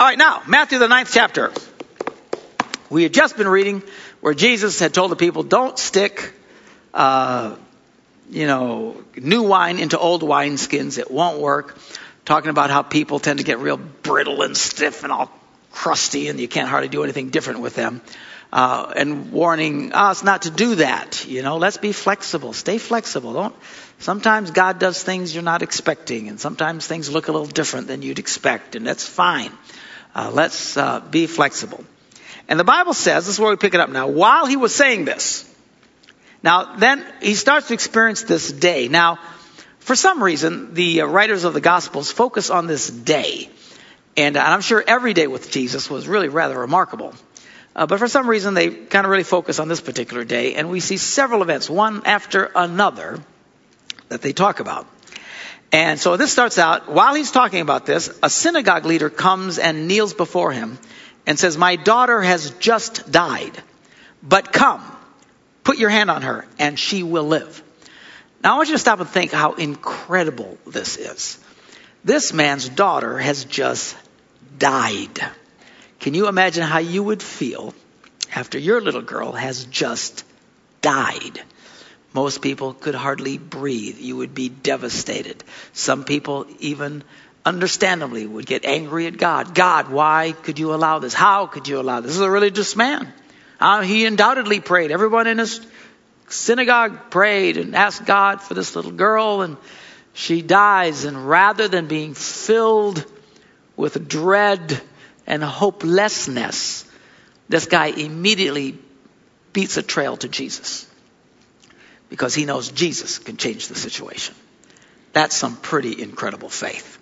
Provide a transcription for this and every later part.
All right, now, Matthew, the ninth chapter. We had just been reading where Jesus had told the people, don't stick, uh, you know, new wine into old wine skins. It won't work. Talking about how people tend to get real brittle and stiff and all crusty and you can't hardly do anything different with them. Uh, and warning us not to do that. You know, let's be flexible. Stay flexible. Don't. Sometimes God does things you're not expecting, and sometimes things look a little different than you'd expect, and that's fine. Uh, let's uh, be flexible. And the Bible says, this is where we pick it up now, while he was saying this, now then he starts to experience this day. Now, for some reason, the uh, writers of the Gospels focus on this day. And I'm sure every day with Jesus was really rather remarkable. Uh, but for some reason, they kind of really focus on this particular day, and we see several events, one after another, that they talk about. And so this starts out, while he's talking about this, a synagogue leader comes and kneels before him and says, My daughter has just died, but come, put your hand on her, and she will live. Now I want you to stop and think how incredible this is. This man's daughter has just died. Can you imagine how you would feel after your little girl has just died? Most people could hardly breathe. You would be devastated. Some people even understandably would get angry at God. God, why could you allow this? How could you allow this? This is a religious man. Uh, he undoubtedly prayed. Everyone in his synagogue prayed and asked God for this little girl and she dies and rather than being filled with dread and hopelessness, this guy immediately beats a trail to Jesus because he knows Jesus can change the situation. That's some pretty incredible faith.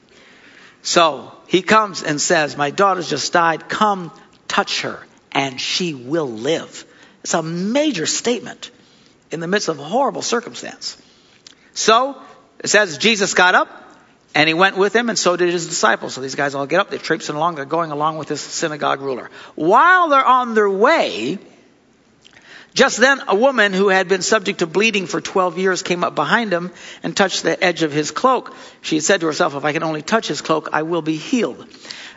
So he comes and says, My daughter's just died. Come touch her and she will live. It's a major statement in the midst of a horrible circumstance. So it says Jesus got up and he went with him, and so did his disciples. So these guys all get up, they're traipsing along, they're going along with this synagogue ruler. While they're on their way, just then a woman who had been subject to bleeding for 12 years came up behind him and touched the edge of his cloak. She said to herself, if I can only touch his cloak, I will be healed.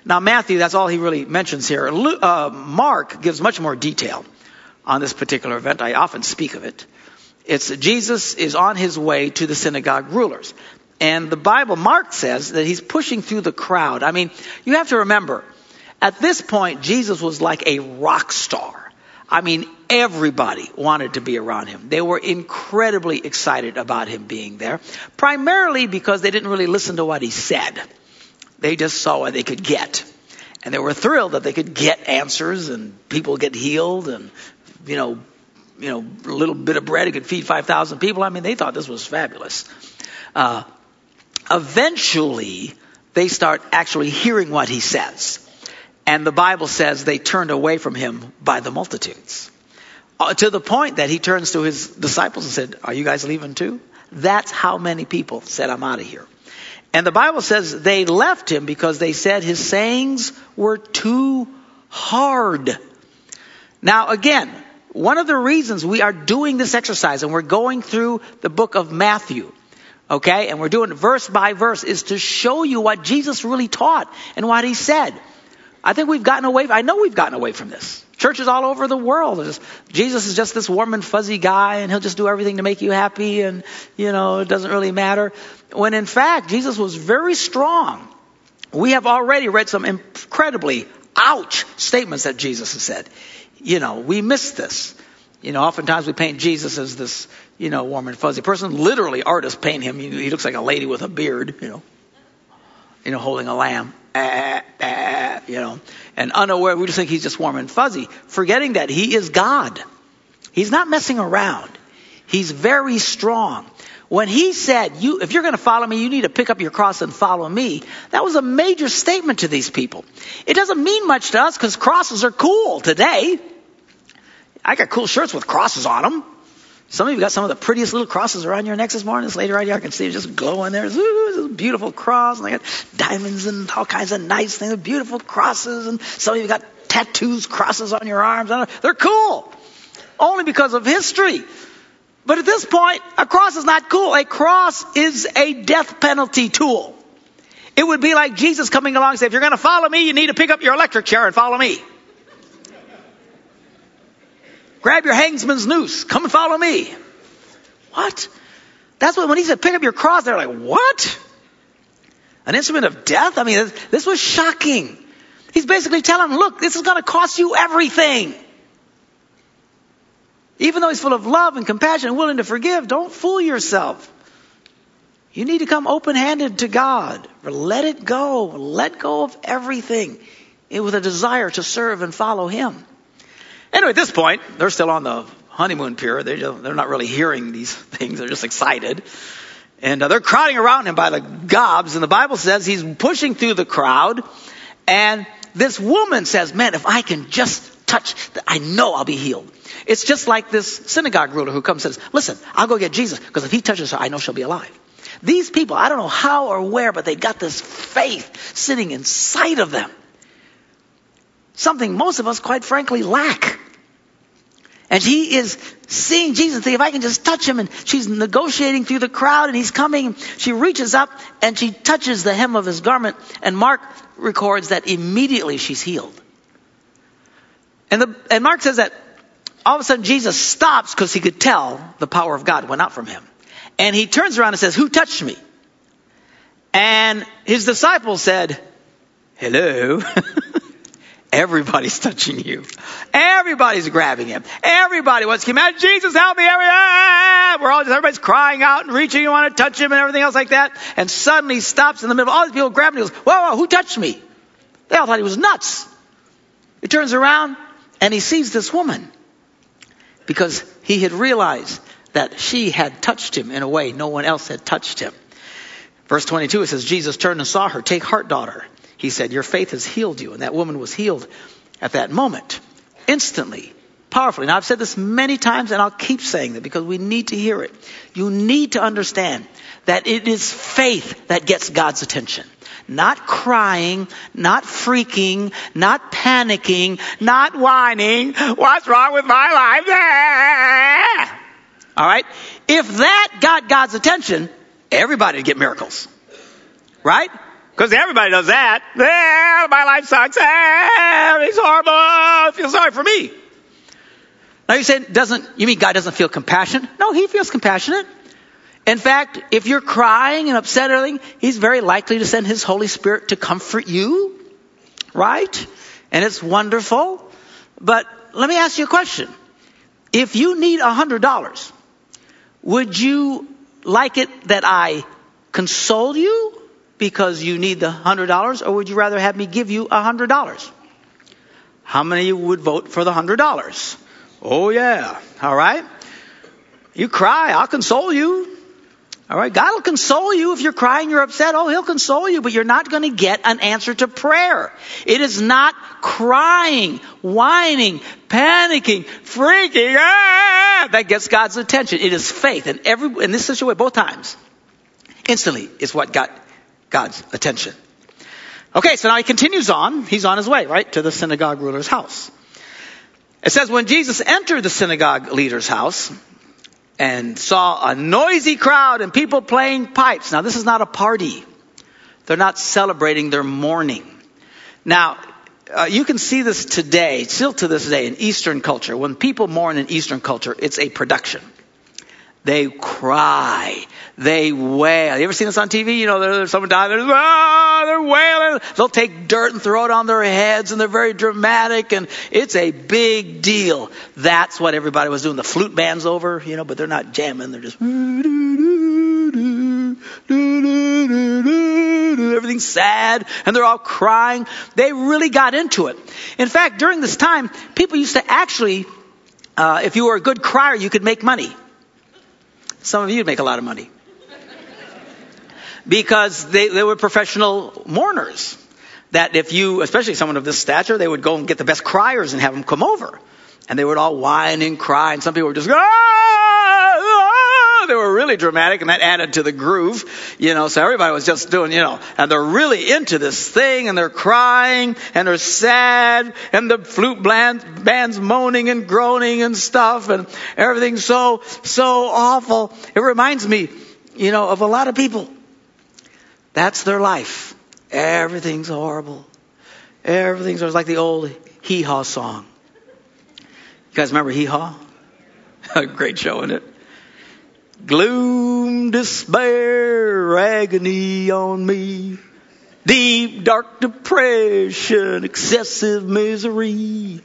Now Matthew, that's all he really mentions here. Uh, Mark gives much more detail on this particular event. I often speak of it. It's Jesus is on his way to the synagogue rulers. And the Bible, Mark says that he's pushing through the crowd. I mean, you have to remember, at this point, Jesus was like a rock star. I mean, everybody wanted to be around him. They were incredibly excited about him being there, primarily because they didn't really listen to what he said. They just saw what they could get. And they were thrilled that they could get answers and people get healed and, you know, you know, a little bit of bread, it could feed 5,000 people. I mean, they thought this was fabulous. Uh, eventually they start actually hearing what he says. And the Bible says they turned away from him by the multitudes. Uh, to the point that he turns to his disciples and said, Are you guys leaving too? That's how many people said, I'm out of here. And the Bible says they left him because they said his sayings were too hard. Now again, one of the reasons we are doing this exercise and we're going through the book of Matthew Okay? And we're doing verse by verse is to show you what Jesus really taught and what he said. I think we've gotten away, I know we've gotten away from this. Churches all over the world. Just, Jesus is just this warm and fuzzy guy and he'll just do everything to make you happy and, you know, it doesn't really matter. When in fact, Jesus was very strong. We have already read some incredibly ouch statements that Jesus has said. You know, we miss this. You know, oftentimes we paint Jesus as this, you know, warm and fuzzy person. Literally, artists paint him. He looks like a lady with a beard, you know, you know, holding a lamb. Ah, ah, you know, and unaware, we just think he's just warm and fuzzy, forgetting that he is God. He's not messing around. He's very strong. When he said, you, if you're going to follow me, you need to pick up your cross and follow me, that was a major statement to these people. It doesn't mean much to us because crosses are cool today. I got cool shirts with crosses on them. Some of you got some of the prettiest little crosses around your necks this morning. This lady right here, I can see it just glowing there. Beautiful cross. And they got diamonds and all kinds of nice things, beautiful crosses. And some of you got tattoos, crosses on your arms. They're cool. Only because of history. But at this point, a cross is not cool. A cross is a death penalty tool. It would be like Jesus coming along and say, if you're going to follow me, you need to pick up your electric chair and follow me. Grab your hangman's noose. Come and follow me. What? That's what, when he said pick up your cross, they're like, what? An instrument of death? I mean, this was shocking. He's basically telling them, look, this is going to cost you everything. Even though he's full of love and compassion and willing to forgive, don't fool yourself. You need to come open handed to God. Let it go. Let go of everything with a desire to serve and follow Him. Anyway, at this point, they're still on the honeymoon period. They they're not really hearing these things. They're just excited. And uh, they're crowding around him by the gobs. And the Bible says he's pushing through the crowd. And this woman says, man, if I can just touch, I know I'll be healed. It's just like this synagogue ruler who comes and says, listen, I'll go get Jesus because if he touches her, I know she'll be alive. These people, I don't know how or where, but they got this faith sitting inside of them. Something most of us, quite frankly, lack. And he is seeing Jesus, thinking, if I can just touch him, and she's negotiating through the crowd, and he's coming. She reaches up and she touches the hem of his garment, and Mark records that immediately she's healed. And, the, and Mark says that all of a sudden Jesus stops because he could tell the power of God went out from him. And he turns around and says, Who touched me? And his disciples said, Hello. Everybody's touching you. Everybody's grabbing him. Everybody wants to come out. Jesus, help me. Ah, we're all just, everybody's crying out and reaching. You want to touch him and everything else like that. And suddenly he stops in the middle all these people grabbing him. He goes, whoa, whoa, who touched me? They all thought he was nuts. He turns around and he sees this woman because he had realized that she had touched him in a way no one else had touched him. Verse 22, it says, Jesus turned and saw her. Take heart, daughter. He said, Your faith has healed you. And that woman was healed at that moment, instantly, powerfully. Now, I've said this many times, and I'll keep saying that because we need to hear it. You need to understand that it is faith that gets God's attention. Not crying, not freaking, not panicking, not whining. What's wrong with my life? All right? If that got God's attention, everybody would get miracles. Right? Because everybody does that. My life sucks. Yeah, it's horrible. I feel sorry for me. Now you say, doesn't, you mean God doesn't feel compassion? No, He feels compassionate. In fact, if you're crying and upset or anything, He's very likely to send His Holy Spirit to comfort you. Right? And it's wonderful. But let me ask you a question. If you need a hundred dollars, would you like it that I console you because you need the hundred dollars, or would you rather have me give you a hundred dollars? How many would vote for the hundred dollars? Oh yeah. All right. You cry, I'll console you. All right. God will console you if you're crying, you're upset. Oh, He'll console you, but you're not going to get an answer to prayer. It is not crying, whining, panicking, freaking, ah, that gets God's attention. It is faith. And every, in this situation, both times, instantly is what got God's attention. Okay, so now he continues on. He's on his way, right, to the synagogue ruler's house. It says, when Jesus entered the synagogue leader's house and saw a noisy crowd and people playing pipes. Now, this is not a party. They're not celebrating, they're mourning. Now, uh, you can see this today, still to this day, in Eastern culture. When people mourn in Eastern culture, it's a production. They cry. They wail. You ever seen this on TV? You know, there's someone died. They're, ah, they're wailing. They'll take dirt and throw it on their heads, and they're very dramatic, and it's a big deal. That's what everybody was doing. The flute band's over, you know, but they're not jamming. They're just everything's sad, and they're all crying. They really got into it. In fact, during this time, people used to actually, uh, if you were a good crier, you could make money. Some of you would make a lot of money. Because they, they were professional mourners. That if you, especially someone of this stature, they would go and get the best criers and have them come over. And they would all whine and cry, and some people would just ah, ah, they were really dramatic, and that added to the groove, you know. So everybody was just doing, you know, and they're really into this thing, and they're crying, and they're sad, and the flute band, band's moaning and groaning and stuff, and everything's so so awful. It reminds me, you know, of a lot of people. That's their life. Everything's horrible. Everything's like the old hee haw song. You guys remember hee haw? Great show, isn't it? Gloom, despair, agony on me. Deep, dark depression, excessive misery.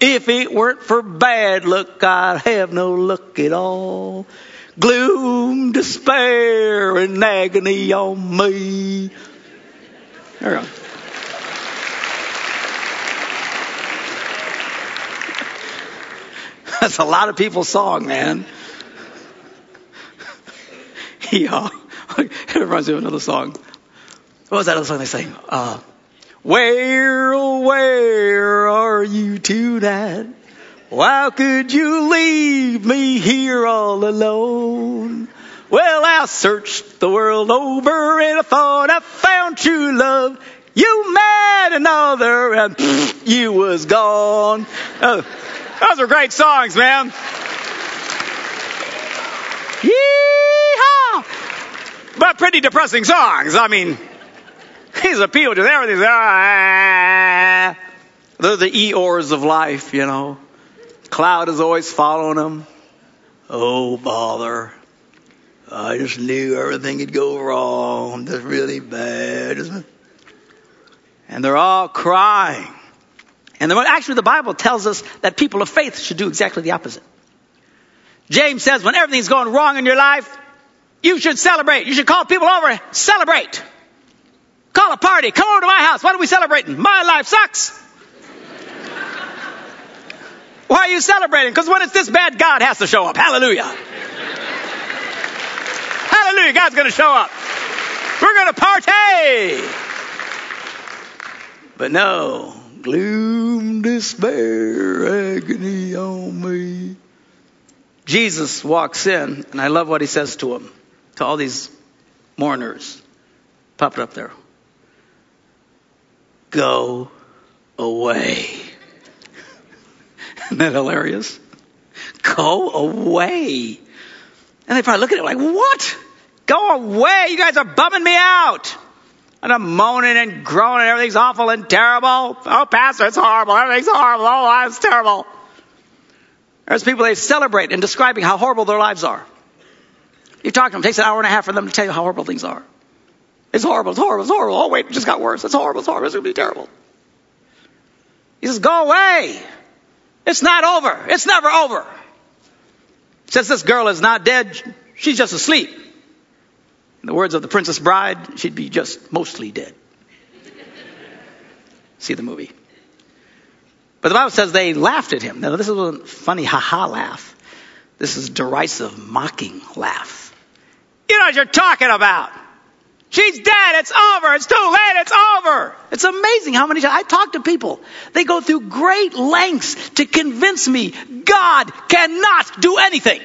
If it weren't for bad luck, I'd have no luck at all. Gloom, despair, and agony on me. There we go. That's a lot of people's song, man. It reminds me of another song. What was that other song they sang? Uh, where, oh, where are you tonight? Why could you leave me here all alone? Well, I searched the world over and I thought I found true love. You met another and you was gone. Uh, those are great songs, man. But pretty depressing songs. I mean, he's appealed to everything. Ah, they're the Eeyores of life, you know. Cloud is always following him. Oh, bother. I just knew everything would go wrong. That's really bad? And they're all crying. And actually, the Bible tells us that people of faith should do exactly the opposite. James says when everything's going wrong in your life, you should celebrate. You should call people over, celebrate. Call a party. Come over to my house. What are we celebrating? My life sucks. Why are you celebrating? Because when it's this bad, God has to show up. Hallelujah. Hallelujah. God's going to show up. We're going to party. But no, gloom, despair, agony on me. Jesus walks in, and I love what he says to him, to all these mourners. Pop it up there. Go away. Isn't that hilarious? Go away. And they probably look at it like, what? Go away. You guys are bumming me out. And I'm moaning and groaning. Everything's awful and terrible. Oh, Pastor, it's horrible. Everything's horrible. Oh, it's terrible. There's people they celebrate in describing how horrible their lives are. You talk to them, it takes an hour and a half for them to tell you how horrible things are. It's horrible, it's horrible, it's horrible. Oh, wait, it just got worse. It's horrible, it's horrible, it's going to be terrible. He says, go away. It's not over. It's never over. Since this girl is not dead, she's just asleep. In the words of the Princess Bride, she'd be just mostly dead. See the movie. But the Bible says they laughed at him. Now, this is a funny ha ha laugh. This is derisive, mocking laugh. You know what you're talking about. She's dead. It's over. It's too late. It's over. It's amazing how many times I talk to people. They go through great lengths to convince me God cannot do anything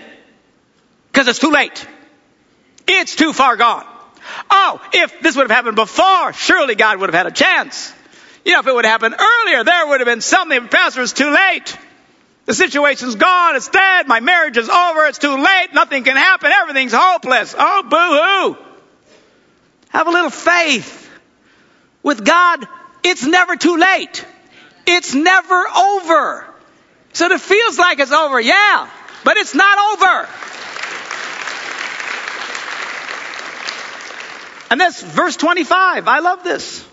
because it's too late. It's too far gone. Oh, if this would have happened before, surely God would have had a chance. You know, if it would have happened earlier, there would have been something. Pastor, it's too late. The situation's gone. It's dead. My marriage is over. It's too late. Nothing can happen. Everything's hopeless. Oh, boo hoo. Have a little faith. With God, it's never too late. It's never over. So it feels like it's over, yeah, but it's not over. And this verse 25, I love this.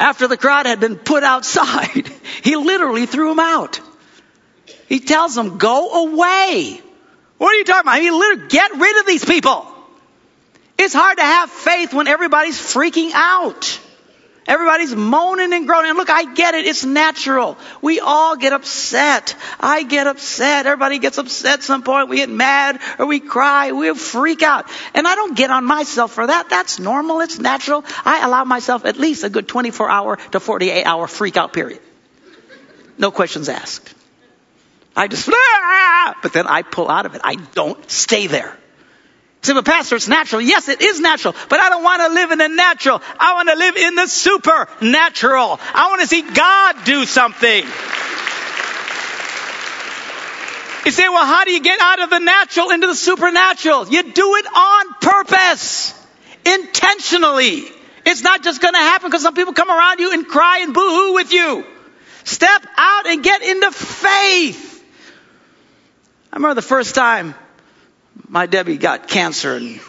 After the crowd had been put outside, he literally threw them out. He tells them, go away. What are you talking about? He literally, get rid of these people. It's hard to have faith when everybody's freaking out. Everybody's moaning and groaning. Look, I get it. It's natural. We all get upset. I get upset. Everybody gets upset at some point. We get mad or we cry. We freak out. And I don't get on myself for that. That's normal. It's natural. I allow myself at least a good 24 hour to 48 hour freak out period. No questions asked. I just, ah! but then I pull out of it. I don't stay there. Say, but pastor, it's natural. Yes, it is natural, but I don't want to live in the natural. I want to live in the supernatural. I want to see God do something. You say, well, how do you get out of the natural into the supernatural? You do it on purpose, intentionally. It's not just going to happen because some people come around you and cry and boo-hoo with you. Step out and get into faith. I remember the first time my Debbie got cancer and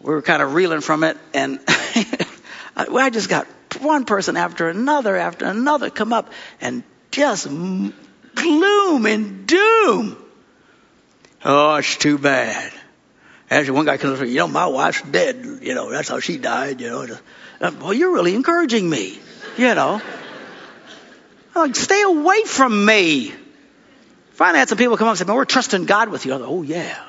we were kind of reeling from it and I just got one person after another after another come up and just gloom and doom. Oh, it's too bad. Actually, one guy comes up, and says, you know, my wife's dead. You know, that's how she died. You know, uh, well, you're really encouraging me. You know, like, stay away from me. Finally, I had some people come up and say, "Man, we're trusting God with you." I thought, "Oh yeah."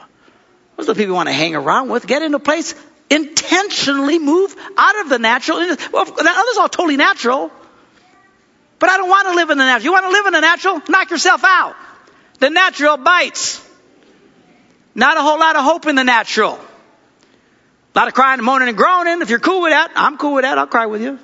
Those are the people you want to hang around with. Get into a place, intentionally move out of the natural. Well, that other's all totally natural. But I don't want to live in the natural. You want to live in the natural? Knock yourself out. The natural bites. Not a whole lot of hope in the natural. A lot of crying and moaning and groaning. If you're cool with that, I'm cool with that. I'll cry with you.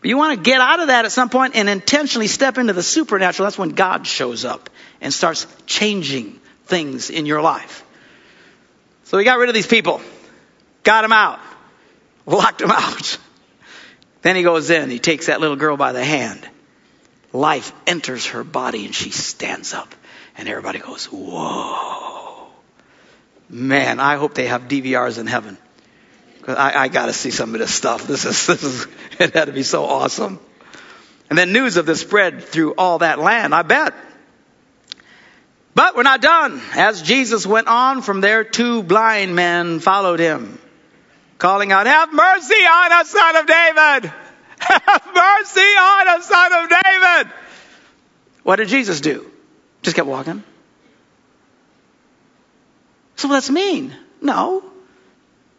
But you want to get out of that at some point and intentionally step into the supernatural. That's when God shows up and starts changing things in your life. So we got rid of these people, got them out, locked them out. Then he goes in, he takes that little girl by the hand. Life enters her body and she stands up. And everybody goes, whoa. Man, I hope they have DVRs in heaven. I, I gotta see some of this stuff. This is, this is, it had to be so awesome. And then news of this spread through all that land, I bet. But we're not done. As Jesus went on from there, two blind men followed him, calling out, have mercy on us, son of David! Have mercy on us, son of David! What did Jesus do? Just kept walking. So what's mean? No.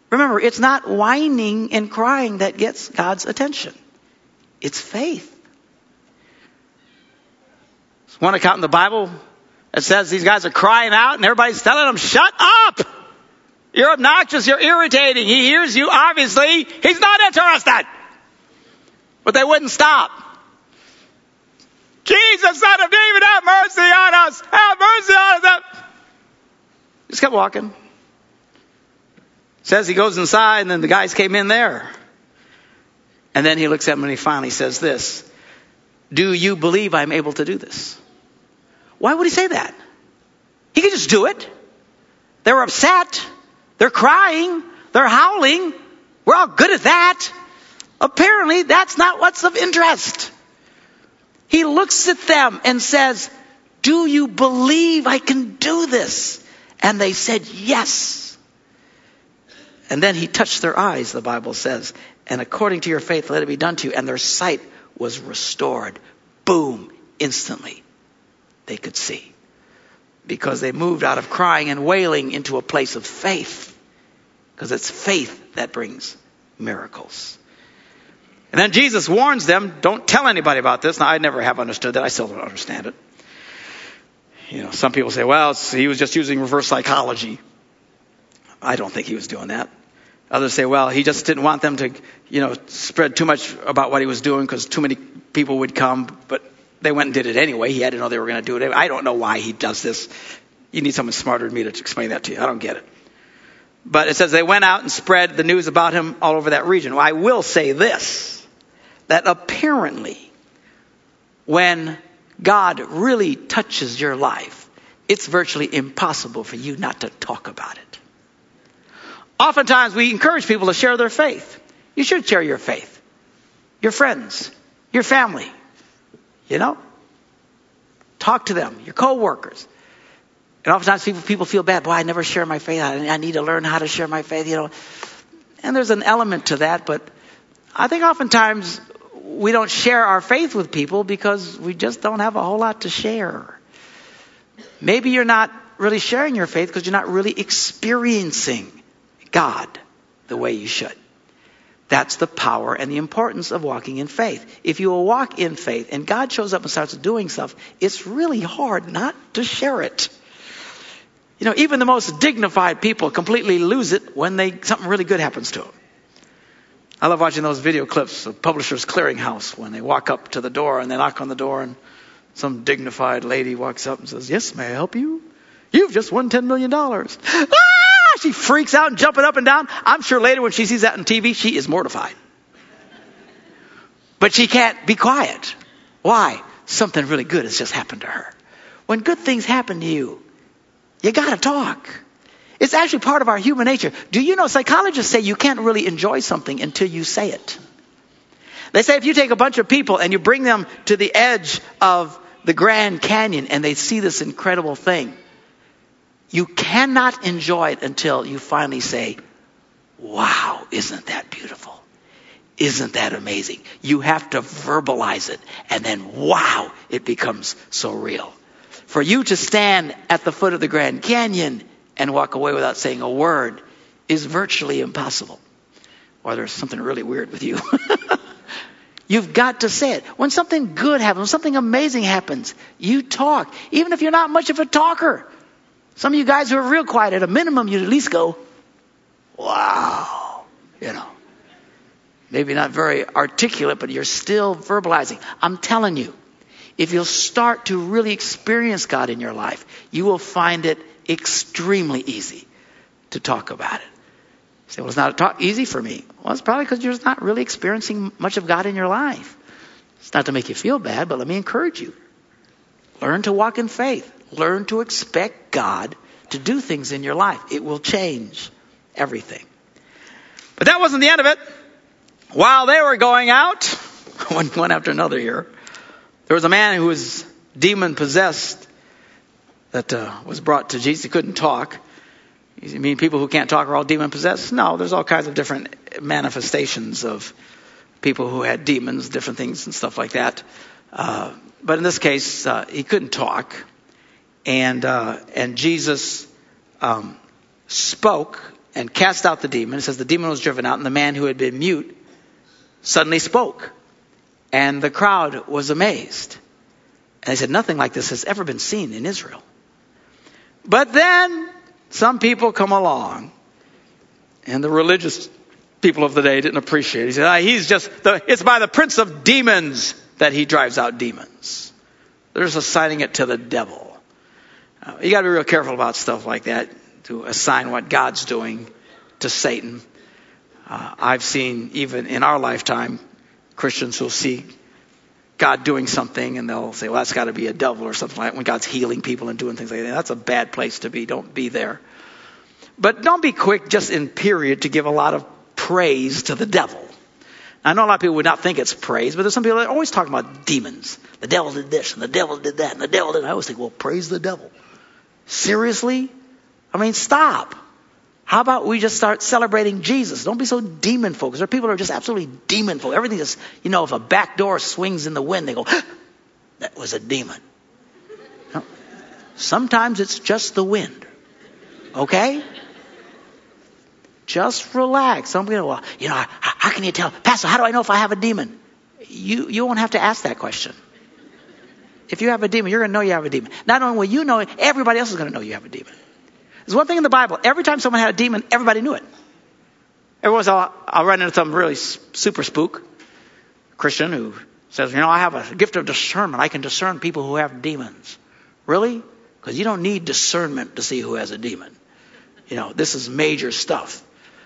Remember, it's not whining and crying that gets God's attention. It's faith. One account in the Bible that says these guys are crying out and everybody's telling them, shut up! You're obnoxious, you're irritating. He hears you, obviously. He's not interested. But they wouldn't stop. Jesus, son of David, have mercy on us! Have mercy on us! Just kept walking. Says he goes inside and then the guys came in there. And then he looks at him and he finally says this. Do you believe I'm able to do this? Why would he say that? He could just do it. They were upset. They're crying. They're howling. We're all good at that. Apparently, that's not what's of interest. He looks at them and says, Do you believe I can do this? And they said, Yes. And then he touched their eyes, the Bible says, and according to your faith, let it be done to you. And their sight was restored. Boom, instantly. They could see. Because they moved out of crying and wailing into a place of faith. Because it's faith that brings miracles. And then Jesus warns them, don't tell anybody about this. Now, I never have understood that. I still don't understand it. You know, some people say, well, he was just using reverse psychology. I don't think he was doing that. Others say, well, he just didn't want them to, you know, spread too much about what he was doing because too many people would come, but they went and did it anyway. He had to know they were going to do it. I don't know why he does this. You need someone smarter than me to explain that to you. I don't get it. But it says they went out and spread the news about him all over that region. Well, I will say this that apparently when God really touches your life, it's virtually impossible for you not to talk about it. Oftentimes we encourage people to share their faith. You should share your faith. Your friends, your family, you know? Talk to them, your coworkers. And oftentimes people, people feel bad. Boy, I never share my faith. I, I need to learn how to share my faith, you know. And there's an element to that, but I think oftentimes we don't share our faith with people because we just don't have a whole lot to share. Maybe you're not really sharing your faith because you're not really experiencing God the way you should. That's the power and the importance of walking in faith. If you will walk in faith and God shows up and starts doing stuff, it's really hard not to share it. You know, even the most dignified people completely lose it when they something really good happens to them. I love watching those video clips of Publishers Clearinghouse when they walk up to the door and they knock on the door and some dignified lady walks up and says, Yes, may I help you? You've just won $10 million. She freaks out and jumping up and down. I'm sure later when she sees that on TV, she is mortified. But she can't be quiet. Why? Something really good has just happened to her. When good things happen to you, you gotta talk. It's actually part of our human nature. Do you know psychologists say you can't really enjoy something until you say it? They say if you take a bunch of people and you bring them to the edge of the Grand Canyon and they see this incredible thing, you cannot enjoy it until you finally say, Wow, isn't that beautiful? Isn't that amazing? You have to verbalize it, and then wow, it becomes so real. For you to stand at the foot of the Grand Canyon and walk away without saying a word is virtually impossible. Or there's something really weird with you. You've got to say it. When something good happens, when something amazing happens, you talk. Even if you're not much of a talker. Some of you guys who are real quiet, at a minimum, you'd at least go, wow. You know. Maybe not very articulate, but you're still verbalizing. I'm telling you, if you'll start to really experience God in your life, you will find it extremely easy to talk about it. You say, well, it's not talk- easy for me. Well, it's probably because you're not really experiencing much of God in your life. It's not to make you feel bad, but let me encourage you. Learn to walk in faith. Learn to expect God to do things in your life. It will change everything. But that wasn't the end of it. While they were going out, one, one after another here, there was a man who was demon possessed that uh, was brought to Jesus. He couldn't talk. You mean people who can't talk are all demon possessed? No, there's all kinds of different manifestations of people who had demons, different things and stuff like that. Uh, but in this case, uh, he couldn't talk, and uh, and Jesus um, spoke and cast out the demon. It says the demon was driven out, and the man who had been mute suddenly spoke. And the crowd was amazed. And they said, Nothing like this has ever been seen in Israel. But then some people come along, and the religious people of the day didn't appreciate it. He said, ah, He's just, the, it's by the prince of demons that he drives out demons. They're just assigning it to the devil. Uh, you got to be real careful about stuff like that to assign what God's doing to Satan. Uh, I've seen even in our lifetime Christians who'll see God doing something and they'll say, well, that's got to be a devil or something like that when God's healing people and doing things like that. That's a bad place to be. Don't be there. But don't be quick just in period to give a lot of praise to the devil. I know a lot of people would not think it's praise, but there's some people that are always talking about demons. The devil did this and the devil did that and the devil did. I always think, well, praise the devil. Seriously? I mean, stop. How about we just start celebrating Jesus? Don't be so demon focused. There are people who are just absolutely demon focused. Everything is, you know, if a back door swings in the wind, they go, that was a demon. Sometimes it's just the wind. Okay? Just relax. Some people, well, you know, how, how can you tell? Pastor, how do I know if I have a demon? You, you won't have to ask that question. If you have a demon, you're going to know you have a demon. Not only will you know it, everybody else is going to know you have a demon. There's one thing in the Bible. Every time someone had a demon, everybody knew it. Every once I'll run into some really super spook Christian who says, you know, I have a gift of discernment. I can discern people who have demons. Really? Because you don't need discernment to see who has a demon. You know, this is major stuff.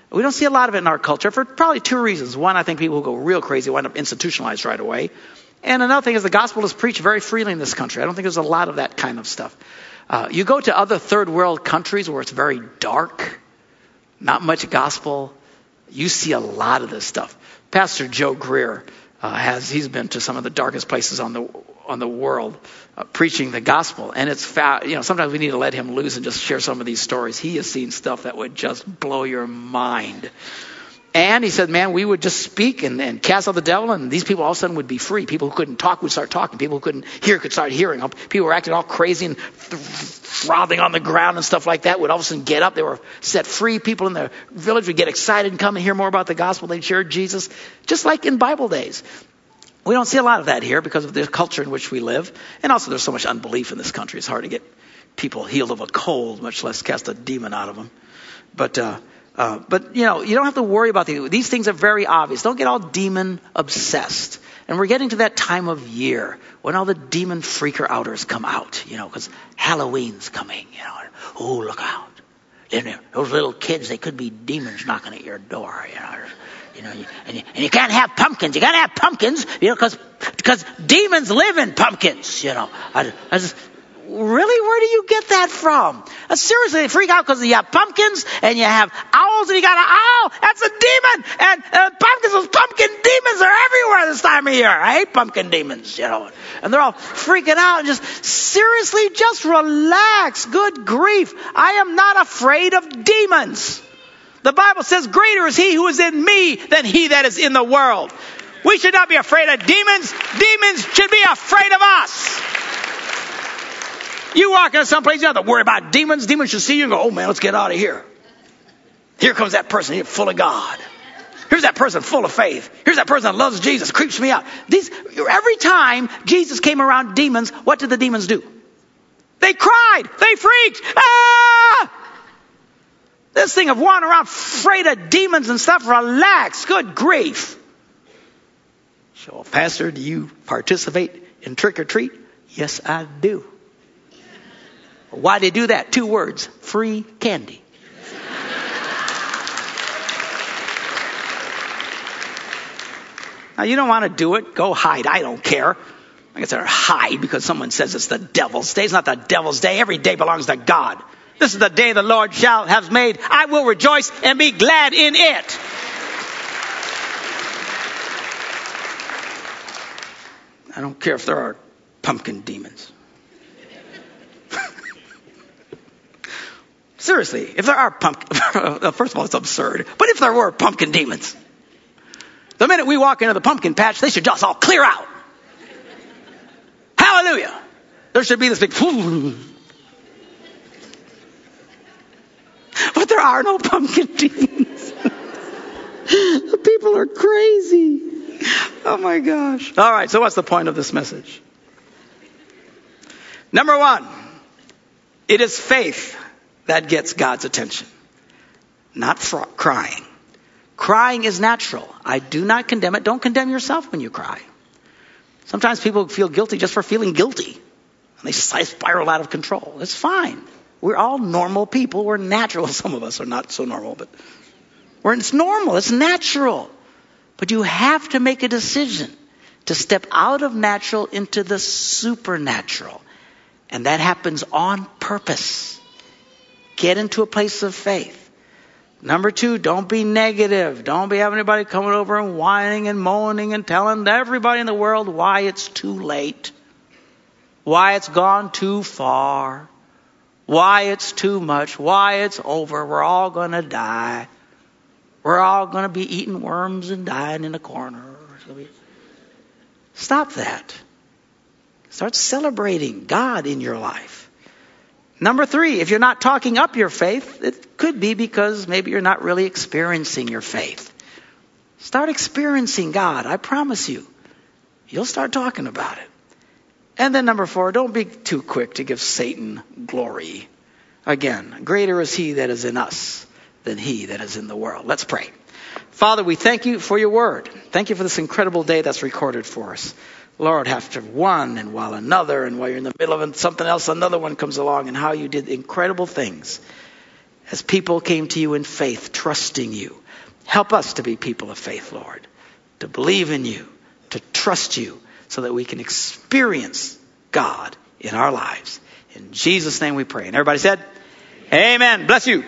We don't see a lot of it in our culture for probably two reasons. One, I think people who go real crazy wind up institutionalized right away. And another thing is the gospel is preached very freely in this country. I don't think there's a lot of that kind of stuff. Uh, you go to other third world countries where it's very dark, not much gospel. You see a lot of this stuff. Pastor Joe Greer uh, has he's been to some of the darkest places on the on the world uh, preaching the gospel, and it's fa- you know sometimes we need to let him loose and just share some of these stories. He has seen stuff that would just blow your mind. And he said, man, we would just speak and, and cast out the devil, and these people all of a sudden would be free. People who couldn't talk would start talking. People who couldn't hear could start hearing. People were acting all crazy and th- frothing on the ground and stuff like that would all of a sudden get up. They were set free. People in the village would get excited and come and hear more about the gospel. They'd share Jesus, just like in Bible days. We don't see a lot of that here because of the culture in which we live. And also, there's so much unbelief in this country. It's hard to get people healed of a cold, much less cast a demon out of them. But, uh, uh, but you know, you don't have to worry about these. These things are very obvious. Don't get all demon obsessed. And we're getting to that time of year when all the demon freaker outers come out, you know, because Halloween's coming, you know. Oh, look out. Those little kids, they could be demons knocking at your door, you know. You know, and you, and you can't have pumpkins. You gotta have pumpkins, you know, because demons live in pumpkins. You know, I, I just, really? Where do you get that from? Uh, seriously, they freak out because you have pumpkins and you have owls and you got an owl. That's a demon. And uh, pumpkins, those pumpkin demons are everywhere this time of year. I hate pumpkin demons, you know. And they're all freaking out and just seriously, just relax. Good grief. I am not afraid of demons. The Bible says, greater is he who is in me than he that is in the world. We should not be afraid of demons. Demons should be afraid of us. You walk in some place, you don't have to worry about demons. Demons should see you and go, oh man, let's get out of here. Here comes that person here full of God. Here's that person full of faith. Here's that person that loves Jesus, creeps me out. These, every time Jesus came around demons, what did the demons do? They cried. They freaked. Ah! This thing of wandering around afraid of demons and stuff, relax. Good grief. So, Pastor, do you participate in trick or treat? Yes, I do. Why they do that? Two words free candy. now, you don't want to do it, go hide. I don't care. I guess they're hide because someone says it's the devil's day. It's not the devil's day. Every day belongs to God. This is the day the Lord shall have made. I will rejoice and be glad in it. I don't care if there are pumpkin demons. Seriously, if there are pumpkin, first of all, it's absurd. But if there were pumpkin demons, the minute we walk into the pumpkin patch, they should just all clear out. Hallelujah. There should be this big. But there are no pumpkin demons. the people are crazy. Oh my gosh. All right, so what's the point of this message? Number one, it is faith that gets God's attention, not fr- crying. Crying is natural. I do not condemn it. Don't condemn yourself when you cry. Sometimes people feel guilty just for feeling guilty. And they spiral out of control. It's fine. We're all normal people. We're natural. Some of us are not so normal, but we're, it's normal. It's natural. But you have to make a decision to step out of natural into the supernatural. And that happens on purpose. Get into a place of faith. Number two, don't be negative. Don't be having anybody coming over and whining and moaning and telling everybody in the world why it's too late, why it's gone too far, why it's too much, why it's over. We're all going to die. We're all going to be eating worms and dying in a corner. Stop that. Start celebrating God in your life. Number three, if you're not talking up your faith, it could be because maybe you're not really experiencing your faith. Start experiencing God. I promise you. You'll start talking about it. And then number four, don't be too quick to give Satan glory. Again, greater is he that is in us than he that is in the world. Let's pray. Father, we thank you for your word. Thank you for this incredible day that's recorded for us. Lord, after one and while another, and while you're in the middle of something else, another one comes along, and how you did incredible things as people came to you in faith, trusting you. Help us to be people of faith, Lord, to believe in you, to trust you, so that we can experience God in our lives. In Jesus' name we pray. And everybody said, Amen. Bless you.